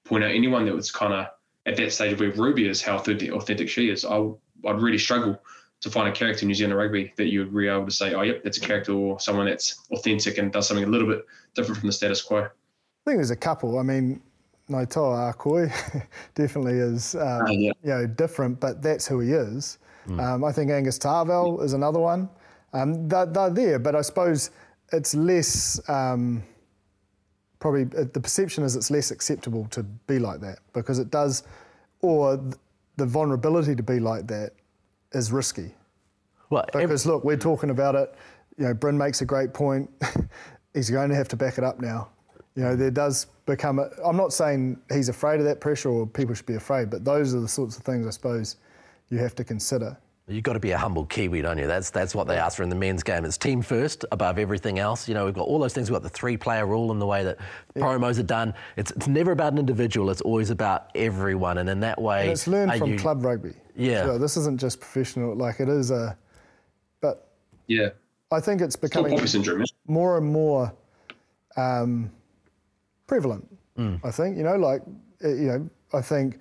point out anyone that was kind of at that stage of where Ruby is, how authentic she is. I, I'd really struggle to find a character in New Zealand rugby that you would be able to say, oh, yep, that's a character or someone that's authentic and does something a little bit different from the status quo. I think there's a couple. I mean, Naitoa Akoi *laughs* definitely is, um, Ah, yeah. you know, different, but that's who he is. Um, I think Angus Ta'avao is another one. Um, they're, they're there, but I suppose it's less. Um, probably uh, the perception is it's less acceptable to be like that because it does, or th- the vulnerability to be like that is risky. Well, ev- Because look, we're talking about it. You know, Bryn makes a great point. *laughs* he's going to have to back it up now. You know, there does become. A, I'm not saying he's afraid of that pressure or people should be afraid, but those are the sorts of things I suppose you have to consider. You've got to be a humble Kiwi, don't you? That's that's what they ask for in the men's game. It's team first above everything else. You know, we've got all those things. We've got the three-player rule in the way that yeah. promos are done. It's, it's never about an individual. It's always about everyone. And in that way, and it's learned from you, club rugby. Yeah, so this isn't just professional. Like it is a, but yeah, I think it's becoming more and more um, prevalent. Mm. I think you know, like you know, I think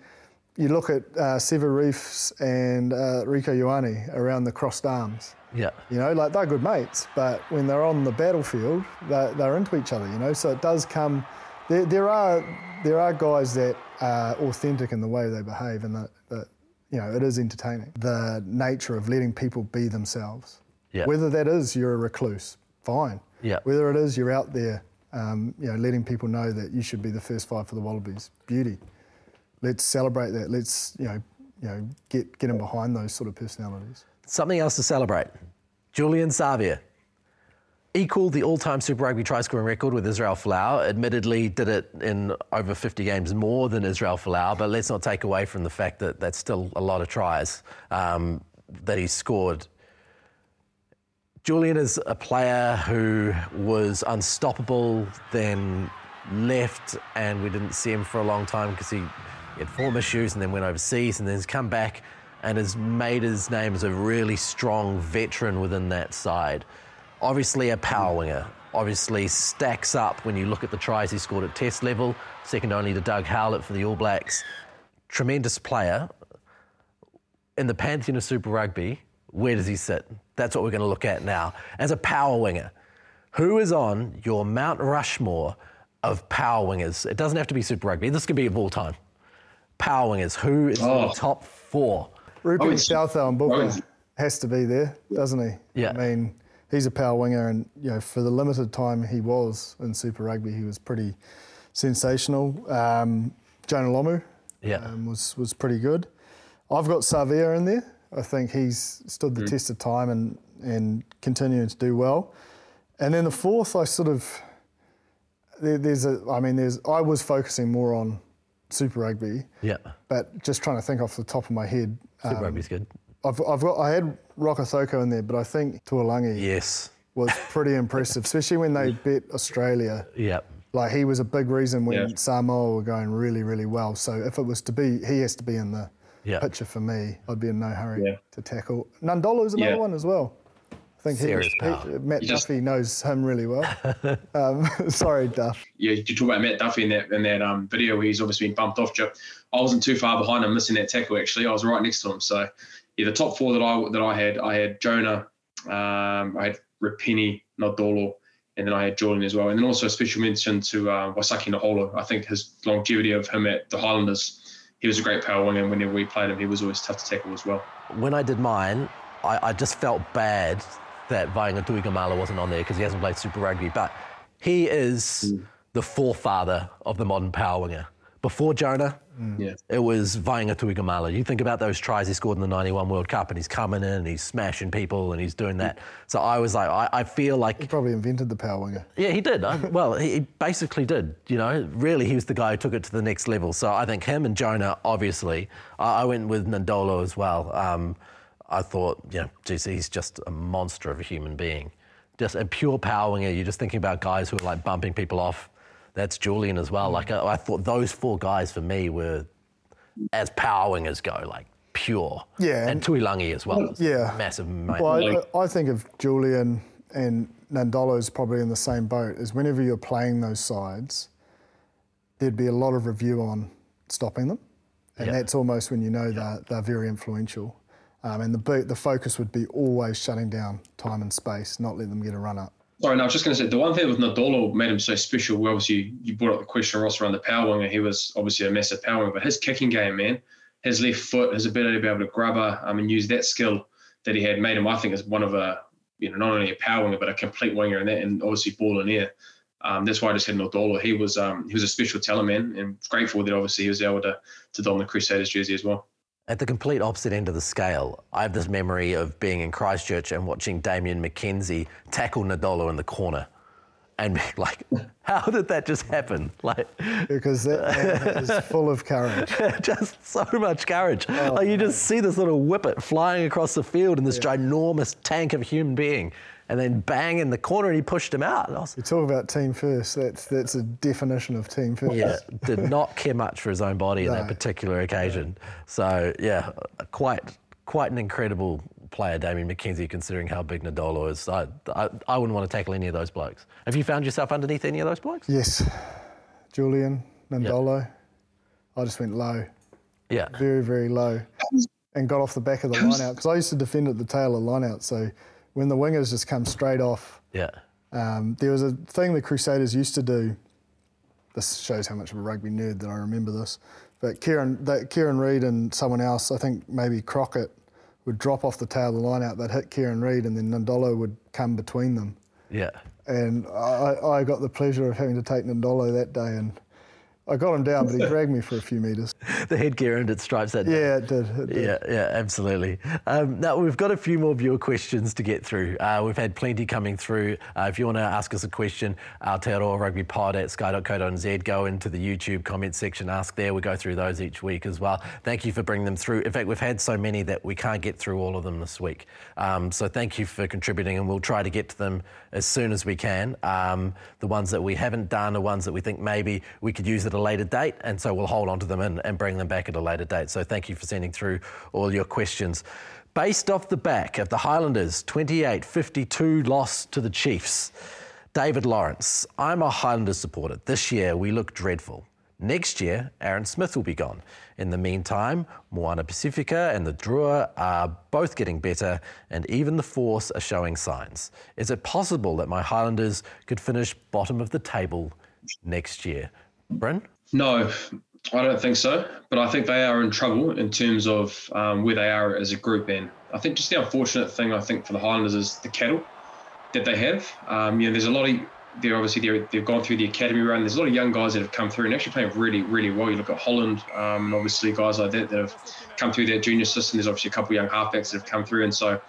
you look at uh, Sevu Reece and uh, Rieko Ioane around the crossed arms. Yeah. You know, like they're good mates, but when they're on the battlefield, they're, they're into each other. You know, so it does come. There, there are there are guys that are authentic in the way they behave, and that, that you know it is entertaining. The nature of letting people be themselves. Yeah. Whether that is you're a recluse, fine. Yeah. Whether it is you're out there, um, you know, letting people know that you should be the first five for the Wallabies, beauty. Let's celebrate that. Let's you know, you know, get get in behind those sort of personalities. Something else to celebrate. Julian Savea equalled the all-time Super Rugby try-scoring record with Israel Folau. Admittedly, did it in over 50 games more than Israel Folau, but let's not take away from the fact that that's still a lot of tries um, that he scored Julian is a player who was unstoppable, then left, and we didn't see him for a long time because he had form issues and then went overseas and then has come back and has made his name as a really strong veteran within that side. Obviously, a power winger. Obviously, stacks up when you look at the tries he scored at test level, second only to Doug Howlett for the All Blacks. Tremendous player. In the pantheon of Super Rugby, where does he sit? That's what we're going to look at now. As a power winger, who is on your Mount Rushmore of power wingers? It doesn't have to be Super Rugby. This could be of all time. Power wingers. Who is oh. the top four? Rupert oh, Southall and Booker oh, has to be there, doesn't he? Yeah. I mean, he's a power winger, and you know, for the limited time he was in Super Rugby, he was pretty sensational. Um, Jonah Lomu yeah. um, was was pretty good. I've got Savea in there. I think he's stood the mm. test of time and, and continuing to do well. And then the fourth, I sort of there, there's a I mean there's I was focusing more on Super Rugby. Yeah. But just trying to think off the top of my head. Super um, Rugby's good. I've, I've got I had Rokocoko in there, but I think Tuilagi yes was pretty impressive, especially when they *laughs* beat Australia. Yeah. Like he was a big reason when yeah. Samoa were going really, really well. So if it was to be, he has to be in the yeah. picture for me. I'd be in no hurry yeah. to tackle. Nadolo's another yeah. one as well. I think he, he, Matt you Duffy just... knows him really well. *laughs* um, *laughs* sorry, Duff. Yeah, you talk about Matt Duffy in that in that um, video where he's obviously been bumped off. Joe. I wasn't too far behind him missing that tackle. Actually, I was right next to him. So, yeah, the top four that I that I had, I had Jonah, um, I had Rupeni, Nadolo, and then I had Jordan as well. And then also a special mention to uh, Waisake Naholo. I think his longevity of him at the Highlanders he was a great power winger. And whenever we played him, he was always tough to tackle as well. When I did mine, I, I just felt bad that Vainga Tuigamala wasn't on there because he hasn't played Super Rugby. But he is mm. the forefather of the modern power winger. Before Jonah, mm. yeah. it was Vainga Tuigamala. You think about those tries he scored in the 91 World Cup and he's coming in and he's smashing people and he's doing that. So I was like, I, I feel like... He probably invented the power winger. Yeah, he did. I, *laughs* well, he, he basically did. You know, really, he was the guy who took it to the next level. So I think him and Jonah, obviously. I, I went with Nadolo as well. Um, I thought, you know, geez, he's just a monster of a human being. Just a pure power winger. You're just thinking about guys who are like bumping people off that's Julian as well. Like I, I thought those four guys for me were as power wingers go, like pure. Yeah. And Tuilagi as well. Yeah. Massive. Well, I, I, think of Julian and Nadolo is probably in the same boat. Is whenever you're playing those sides, there'd be a lot of review on stopping them, and yeah. that's almost when you know that they're, they're very influential. Um, and the the focus would be always shutting down time and space, not let them get a run up. Sorry, no, I was just going to say the one thing with Nadolo made him so special. Well, obviously you brought up the question Ross around the power winger. He was obviously a massive power winger, but his kicking game, man, his left foot, his ability to be able to grab her um, and use that skill that he had made him, I think, as one of a you know not only a power winger but a complete winger and that, and obviously ball in air. Um, that's why I just had Nadolo. He was um, he was a special talent, man, and grateful that obviously he was able to to don the Crusaders jersey as well. At the complete opposite end of the scale, I have this memory of being in Christchurch and watching Damian McKenzie tackle Nadolo in the corner. and be *laughs* like, how did that just happen? *laughs* Like, because that is *laughs* full of courage. just so much courage. Oh, like you man. just see this little whippet flying across the field in this yeah. ginormous tank of a human being, and then bang in the corner, and he pushed him out. Was, you talk about team first. That's that's a definition of team first. Yeah, did not care much for his own body no. in that particular occasion. So yeah, quite quite an incredible player, Damian McKenzie, considering how big Nadolo is. I, I, I, wouldn't want to tackle any of those blokes. Have you found yourself underneath any of those blokes? Yes. Julian, Nadolo. Yep. I just went low. Yeah. Very, very low. And got off the back of the line out because I used to defend at the tail of the line out. So when the wingers just come straight off, yeah. Um, there was a thing the Crusaders used to do. This shows how much of a rugby nerd that I remember this. But Kieran, that, Kieran Read and someone else, I think maybe Crockett, would drop off the tail of the line out, they'd hit Kieran Read, and then Nadolo would come between them. Yeah. And I, I got the pleasure of having to take Nadolo that day and I got him down, but he *laughs* dragged me for a few metres. the headgear and its stripes that Yeah, it did, it did. Yeah, yeah, absolutely. Um, now, we've got a few more viewer questions to get through. Uh, we've had plenty coming through. Uh, if you want to ask us a question, Aotearoa Rugby Pod at sky.co.nz, go into the YouTube comment section, ask there. We go through those each week as well. Thank you for bringing them through. In fact, we've had so many that we can't get through all of them this week. Um, so thank you for contributing, and we'll try to get to them as soon as we can. Um, the ones that we haven't done are ones that we think maybe we could use at a later date, and so we'll hold on to them and, and bring them back at a later date. So thank you for sending through all your questions. Based off the back of the Highlanders 28 52 loss to the Chiefs, David Lawrence, I'm a Highlanders supporter. This year we look dreadful. Next year, Aaron Smith will be gone. In the meantime, Moana Pasifika and the Drua are both getting better, and even the Force are showing signs. Is it possible that my Highlanders could finish bottom of the table next year? Bryn? No, I don't think so. But I think they are in trouble in terms of um, where they are as a group. And I think just the unfortunate thing, I think, for the Highlanders is the cattle that they have. Um, you know, there's a lot of they're obviously they have gone through the academy run. There's a lot of young guys that have come through and actually playing really, really well. You look at Holland, um, and obviously guys like that that have come through their junior system. There's obviously a couple of young halfbacks that have come through, and so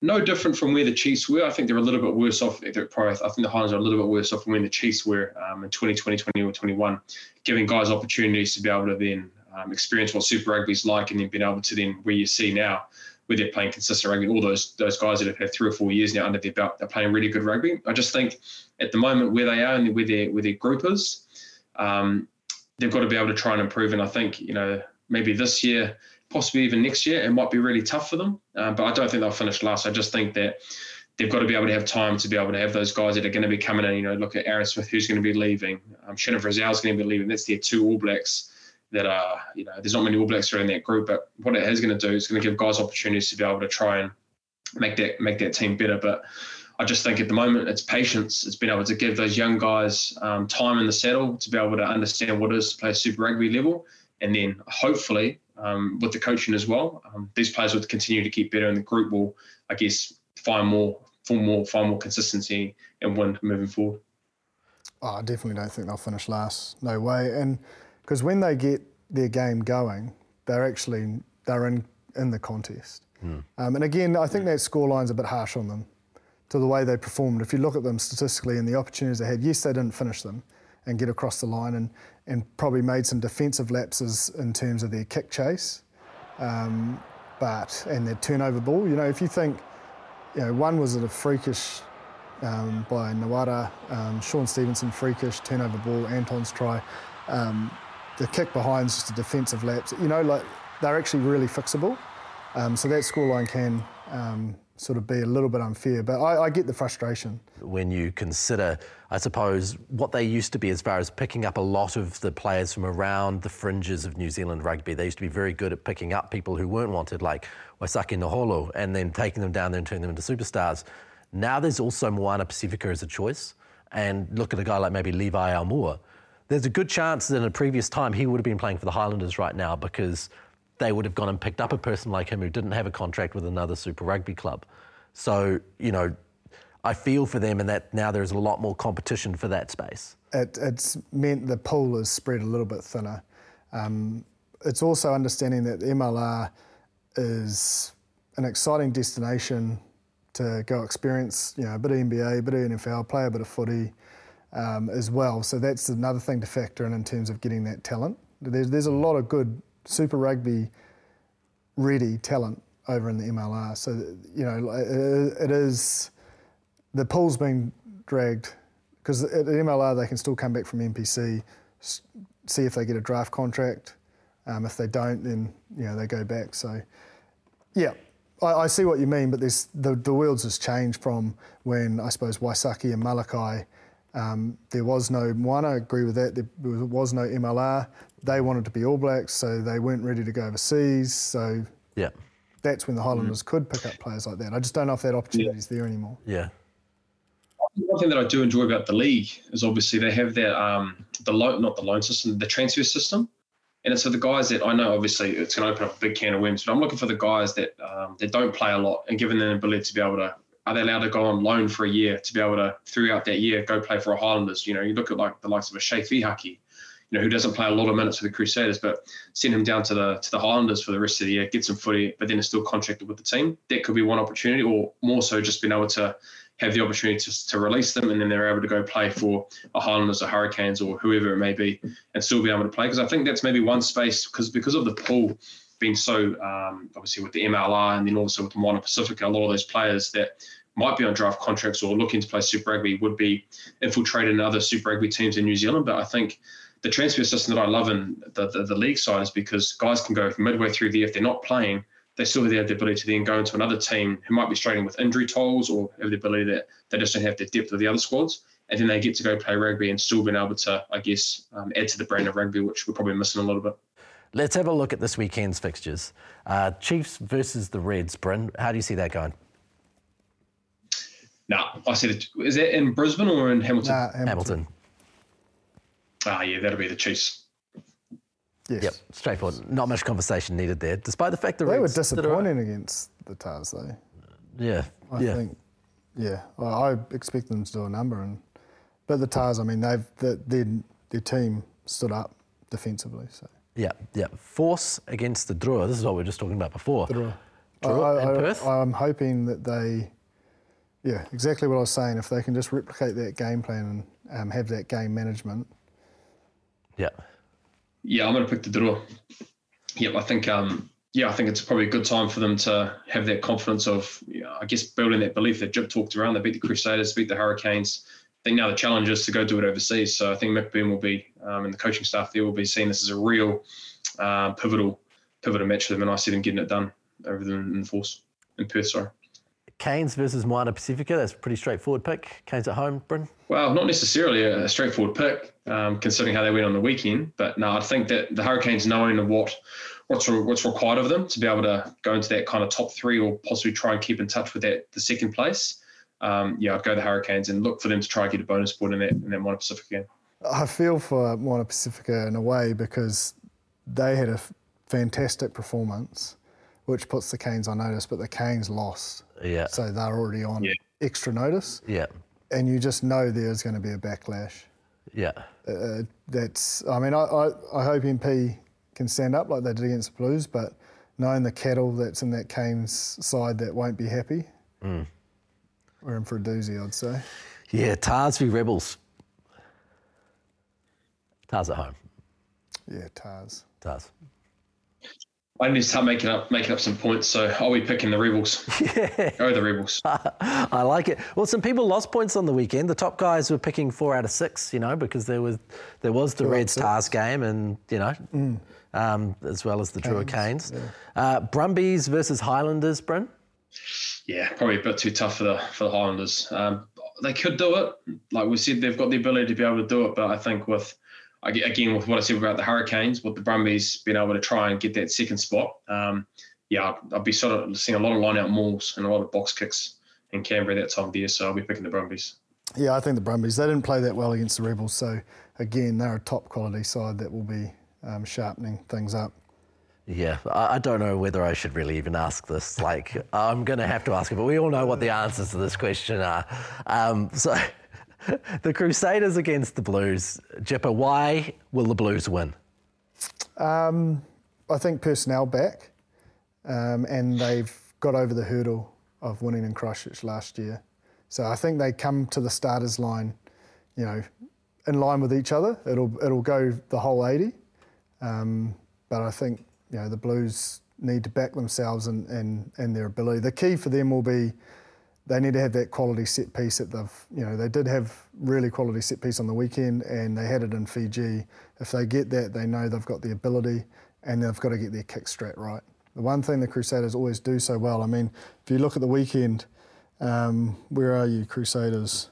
no different from where the Chiefs were. I think they're a little bit worse off. Probably, I think the Highlanders are a little bit worse off from when the Chiefs were um, in 2020, 2021, giving guys opportunities to be able to then um, experience what Super Rugby is like, and then being able to then where you see now where they're playing consistent rugby. All those those guys that have had three or four years now under their belt, they're playing really good rugby. I just think at the moment where they are and where their where their group is, um, they've got to be able to try and improve. And I think you know maybe this year, possibly even next year, it might be really tough for them. Uh, but I don't think they'll finish last. I just think that they've got to be able to have time to be able to have those guys that are going to be coming in. You know, look at Aaron Smith, who's going to be leaving. Um, Shannon Frizell's going to be leaving. That's their two All Blacks that are, you know, there's not many All Blacks around that group, but what it is going to do is going to give guys opportunities to be able to try and make that make that team better. But I just think at the moment it's patience. It's been able to give those young guys um, time in the saddle to be able to understand what it is to play Super Rugby level, and then hopefully um, with the coaching as well, um, these players will continue to keep better, and the group will, I guess, find more, find more, find more consistency and win moving forward. Oh, I definitely don't think they'll finish last. No way. And because when they get their game going, they're actually they're in in the contest. Mm. Um, and again, I think that scoreline's a bit harsh on them to the way they performed. If you look at them statistically and the opportunities they had, yes, they didn't finish them and get across the line, and and probably made some defensive lapses in terms of their kick chase, um, but and their turnover ball. You know, if you think, you know, one was a freakish. Um, by Nawara, um, Shaun Stevenson freakish turnover ball, Anton's try. Um, the kick behind is just a defensive lapse. You know, like they're actually really fixable. Um, so that scoreline can um, sort of be a little bit unfair, but I, I, get the frustration. When you consider, I suppose, what they used to be as far as picking up a lot of the players from around the fringes of New Zealand rugby, they used to be very good at picking up people who weren't wanted, like Waisake Naholo, and then taking them down there and turning them into superstars. Now there's also Moana Pasifika as a choice, and look at a guy like maybe Levi Aumua there's a good chance that in a previous time he would have been playing for the Highlanders right now because they would have gone and picked up a person like him who didn't have a contract with another Super Rugby club. So, you know, I feel for them in that now there's a lot more competition for that space. It, it's meant the pool is spread a little bit thinner. Um, it's also understanding that MLR is an exciting destination to go experience, you know, a bit of NBA, a bit of NFL, play a bit of footy um, as well. So that's another thing to factor in in terms of getting that talent. There's, there's a lot of good Super Rugby ready talent over in the MLR. So, you know, it is, the pool's been dragged because at the MLR they can still come back from NPC, see if they get a draft contract. Um, if they don't, then, you know, they go back. So, yeah, I, see what you mean, but the, the world's has changed from when, I suppose, Waisake and Malakai um, there was no one. I agree with that. There was no MLR. They wanted to be All Blacks, so they weren't ready to go overseas. So yeah, that's when the Highlanders mm. could pick up players like that. I just don't know if that opportunity is yeah. there anymore. Yeah. One thing that I do enjoy about the league is obviously they have that um, the loan, not the loan system, the transfer system, and it's for the guys that I know. Obviously, it's going to open up a big can of worms, but I'm looking for the guys that um, that don't play a lot and giving them the ability to be able to are they allowed to go on loan for a year to be able to throughout that year go play for a Highlanders? You know, you look at like the likes of a Chay Fihaki, you know, who doesn't play a lot of minutes for the Crusaders, but send him down to the to the Highlanders for the rest of the year, get some footy, but then is still contracted with the team. That could be one opportunity, or more so just being able to have the opportunity to, to release them and then they're able to go play for a Highlanders or Hurricanes or whoever it may be and still be able to play. Because I think that's maybe one space because because of the pool being so um, obviously with the MLR and then also with the Moana Pasifika, a lot of those players that might be on draft contracts or looking to play Super Rugby would be infiltrated in other Super Rugby teams in New Zealand. But I think the transfer system that I love in the, the, the league side is because guys can go midway through the year if they're not playing, they still have the ability to then go into another team who might be struggling with injury tolls or have the ability that they just don't have the depth of the other squads. And then they get to go play rugby and still being able to, I guess, um, add to the brand of rugby, which we're probably missing a little bit. Let's have a look at this weekend's fixtures. Uh, Chiefs versus the Reds, Bryn. How do you see that going? No, I said it. Is that in Brisbane or in Hamilton? Nah, Hamilton. Hamilton. Ah, yeah, that'll be the Chiefs. Yes. Yep, straightforward. Not much conversation needed there, despite the fact that they were disappointing against the Tahs, though. Yeah, I yeah. think. Yeah, I, I expect them to do a number, and but the Tahs, I mean, they've the, their their team stood up defensively. So. Yeah, yeah. Force against the Drua. This is what we were just talking about before. The Drua. Drua I, I, Perth. I'm hoping that they yeah, exactly what I was saying. If they can just replicate that game plan and um, have that game management. Yeah. Yeah, I'm going to pick the Drua. Yep, I think. Um, yeah, I think it's probably a good time for them to have that confidence of, you know, I guess, building that belief that Jip talked around. They beat the Crusaders, beat the Hurricanes. I think now the challenge is to go do it overseas. So I think Mick will be, um, and the coaching staff there will be seeing this as a real uh, pivotal, pivotal match for them. And I see them getting it done over the in force in Perth. Sorry. Canes versus Moana Pasifika. That's a pretty straightforward pick. Canes at home, Bryn? Well, not necessarily a straightforward pick, um, considering how they went on the weekend. But no, I think that the Hurricanes, knowing what what's what's required of them to be able to go into that kind of top three, or possibly try and keep in touch with that the second place. Um, yeah, I'd go the Hurricanes and look for them to try and get a bonus point in that in that Moana Pasifika game. I feel for Moana Pasifika in a way because they had a fantastic performance which puts the Canes on notice, but the Canes lost. Yeah. So they're already on yeah. extra notice. Yeah. And you just know there's going to be a backlash. Yeah. Uh, that's, I mean, I, I, I, hope MP can stand up like they did against the Blues, but knowing the cattle that's in that Canes side that won't be happy, mm. We're in for a doozy, I'd say. Yeah, Tahs v Rebels. Tahs at home. Yeah, Tahs. Tahs. I need to start making up making up some points, so I'll be picking the Rebels. Yeah. *laughs* Go the Rebels. *laughs* I like it. Well, some people lost points on the weekend. The top guys were picking four out of six, you know, because there was there was the Red Stars game, and you know, mm. um, as well as the Drua Canes. Yeah. Uh, Brumbies versus Highlanders, Bryn. Yeah, probably a bit too tough for the for the Highlanders. Um, they could do it, like we said, they've got the ability to be able to do it, but I think with again with what I said about the Hurricanes, with the Brumbies being able to try and get that second spot, um, yeah, I'll be sort of seeing a lot of line-out mauls and a lot of box kicks in Canberra that time of year. So I'll be picking the Brumbies. Yeah, I think the Brumbies. They didn't play that well against the Rebels, so again, they're a top quality side that will be um, sharpening things up. Yeah, I don't know whether I should really even ask this. Like, I'm going to have to ask it, but we all know what the answers to this question are. Um, so, *laughs* the Crusaders against the Blues. Jipper, why will the Blues win? Um, I think personnel back, um, and they've got over the hurdle of winning in Christchurch last year. So I think they come to the starters line, you know, in line with each other. It'll it'll go the whole 80, um, but I think you know the Blues need to back themselves and and and their ability. The key for them will be they need to have that quality set piece that they've, you know, they did have really quality set piece on the weekend and they had it in Fiji. If they get that, they know they've got the ability and they've got to get their kick strat right. The one thing the Crusaders always do so well, I mean, if you look at the weekend, um, where are you, Crusaders?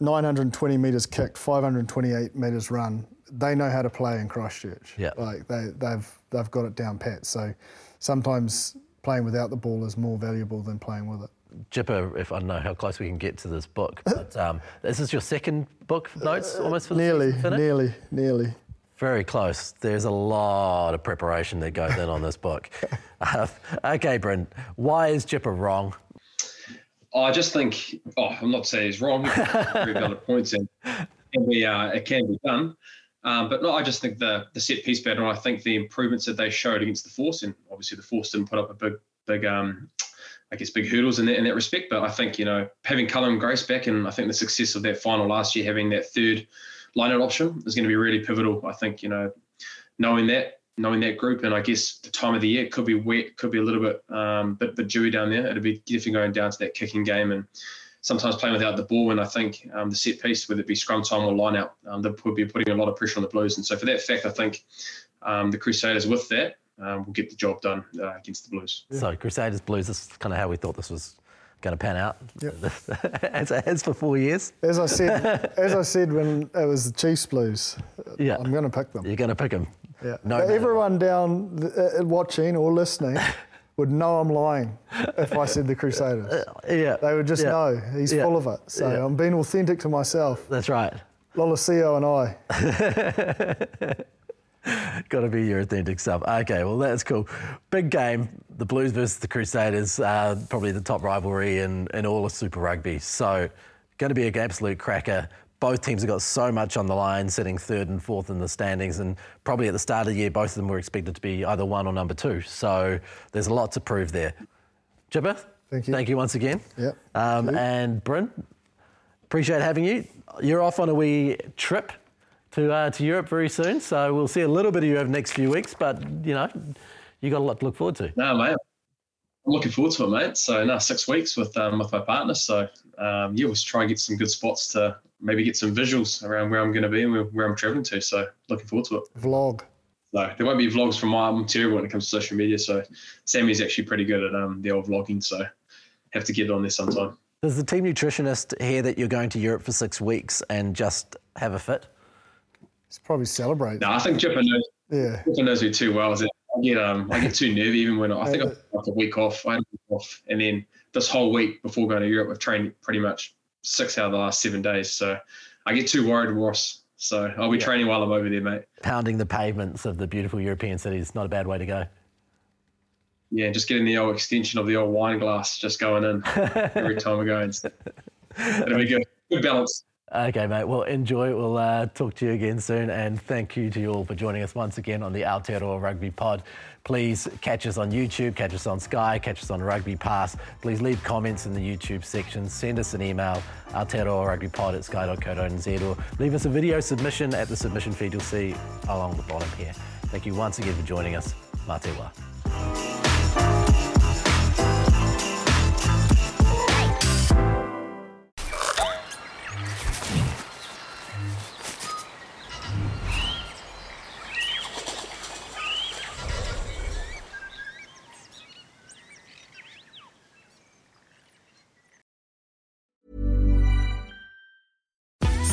920 metres kicked, 528 metres run. They know how to play in Christchurch. Yeah. Like they, they've, they've got it down pat. So sometimes playing without the ball is more valuable than playing with it. Jipper, if I don't know how close we can get to this book, but um, is this your second book notes almost for the Nearly, season nearly, nearly. Very close. There's a lot of preparation that goes in on this book. *laughs* Uh, okay, Bryn, why is Jipper wrong? I just think, oh, I'm not saying he's wrong. *laughs* Very valid points, and it can be, uh, it can be done. Um, but no, I just think the the set piece better. I think the improvements that they showed against the Force, and obviously the Force didn't put up a big, big, um, I guess, big hurdles in that in that respect. But I think you know having Cullen Grace back, and I think the success of that final last year, having that third lineout option, is going to be really pivotal. I think you know knowing that, knowing that group, and I guess the time of the year could be wet, could be a little bit, um, bit, bit dewy down there. It'll be definitely going down to that kicking game and sometimes playing without the ball. And I think um, the set piece, whether it be scrum time or line out, um, they would be putting a lot of pressure on the Blues. And so for that fact, I think um, the Crusaders with that um, will get the job done uh, against the Blues. So Crusaders Blues, this is kind of how we thought this was going to pan out. Yep. *laughs* as it has for four years. As I said, *laughs* as I said when it was the Chiefs Blues, Yeah. I'm going to pick them. You're going to pick them. Yeah. No But everyone down th- uh, watching or listening *laughs* would know I'm lying if I said the Crusaders. Yeah. They would just Yeah. know he's Yeah. full of it. So Yeah. I'm being authentic to myself. That's right. Lolosio and I. *laughs* Got to be your authentic self. Okay, well, that's cool. Big game. The Blues versus the Crusaders, uh, probably the top rivalry in, in all of Super Rugby. So, going to be an absolute cracker. Both teams have got so much on the line, sitting third and fourth in the standings. And probably at the start of the year, both of them were expected to be either one or number two. So, there's a lot to prove there. Jipper, Thank you. Thank you once again. Yep. Um, you. and Bryn, appreciate having you. You're off on a wee trip to uh, to Europe very soon, so we'll see a little bit of you over the next few weeks. But you know, you got a lot to look forward to. No, mate. I'm looking forward to it, mate. So, no, six weeks with um, with my partner. So, um, yeah, we'll try and get some good spots to maybe get some visuals around where I'm going to be and where, where I'm traveling to. So, looking forward to it. Vlog. So, there won't be vlogs from my. I'm terrible when it comes to social media. So, Sammy's actually pretty good at um, the old vlogging. So, have to get on there sometime. Does the team nutritionist hear that you're going to Europe for six weeks and just have a fit? He's probably celebrating. No, I think Jipper knows. Yeah. Jipper knows me too well. Is that I get um I get too nervy even when I think I took like a week off. I had a week off, and then this whole week before going to Europe, I've trained pretty much six out of the last seven days. So I get too worried, Ross. So I'll be training while I'm over there, mate. Pounding the pavements of the beautiful European cities, not a bad way to go. Yeah, just getting the old extension of the old wine glass just going in *laughs* every time I go. And it'll be good. Good balance. Okay, mate. Well, enjoy. We'll uh, talk to you again soon. And thank you to you all for joining us once again on the Aotearoa Rugby Pod. Please catch us on YouTube, catch us on Sky, catch us on Rugby Pass. Please leave comments in the YouTube section. Send us an email, Aotearoa Rugby Pod at sky.co.nz or leave us a video submission at the submission feed you'll see along the bottom here. Thank you once again for joining us. Mā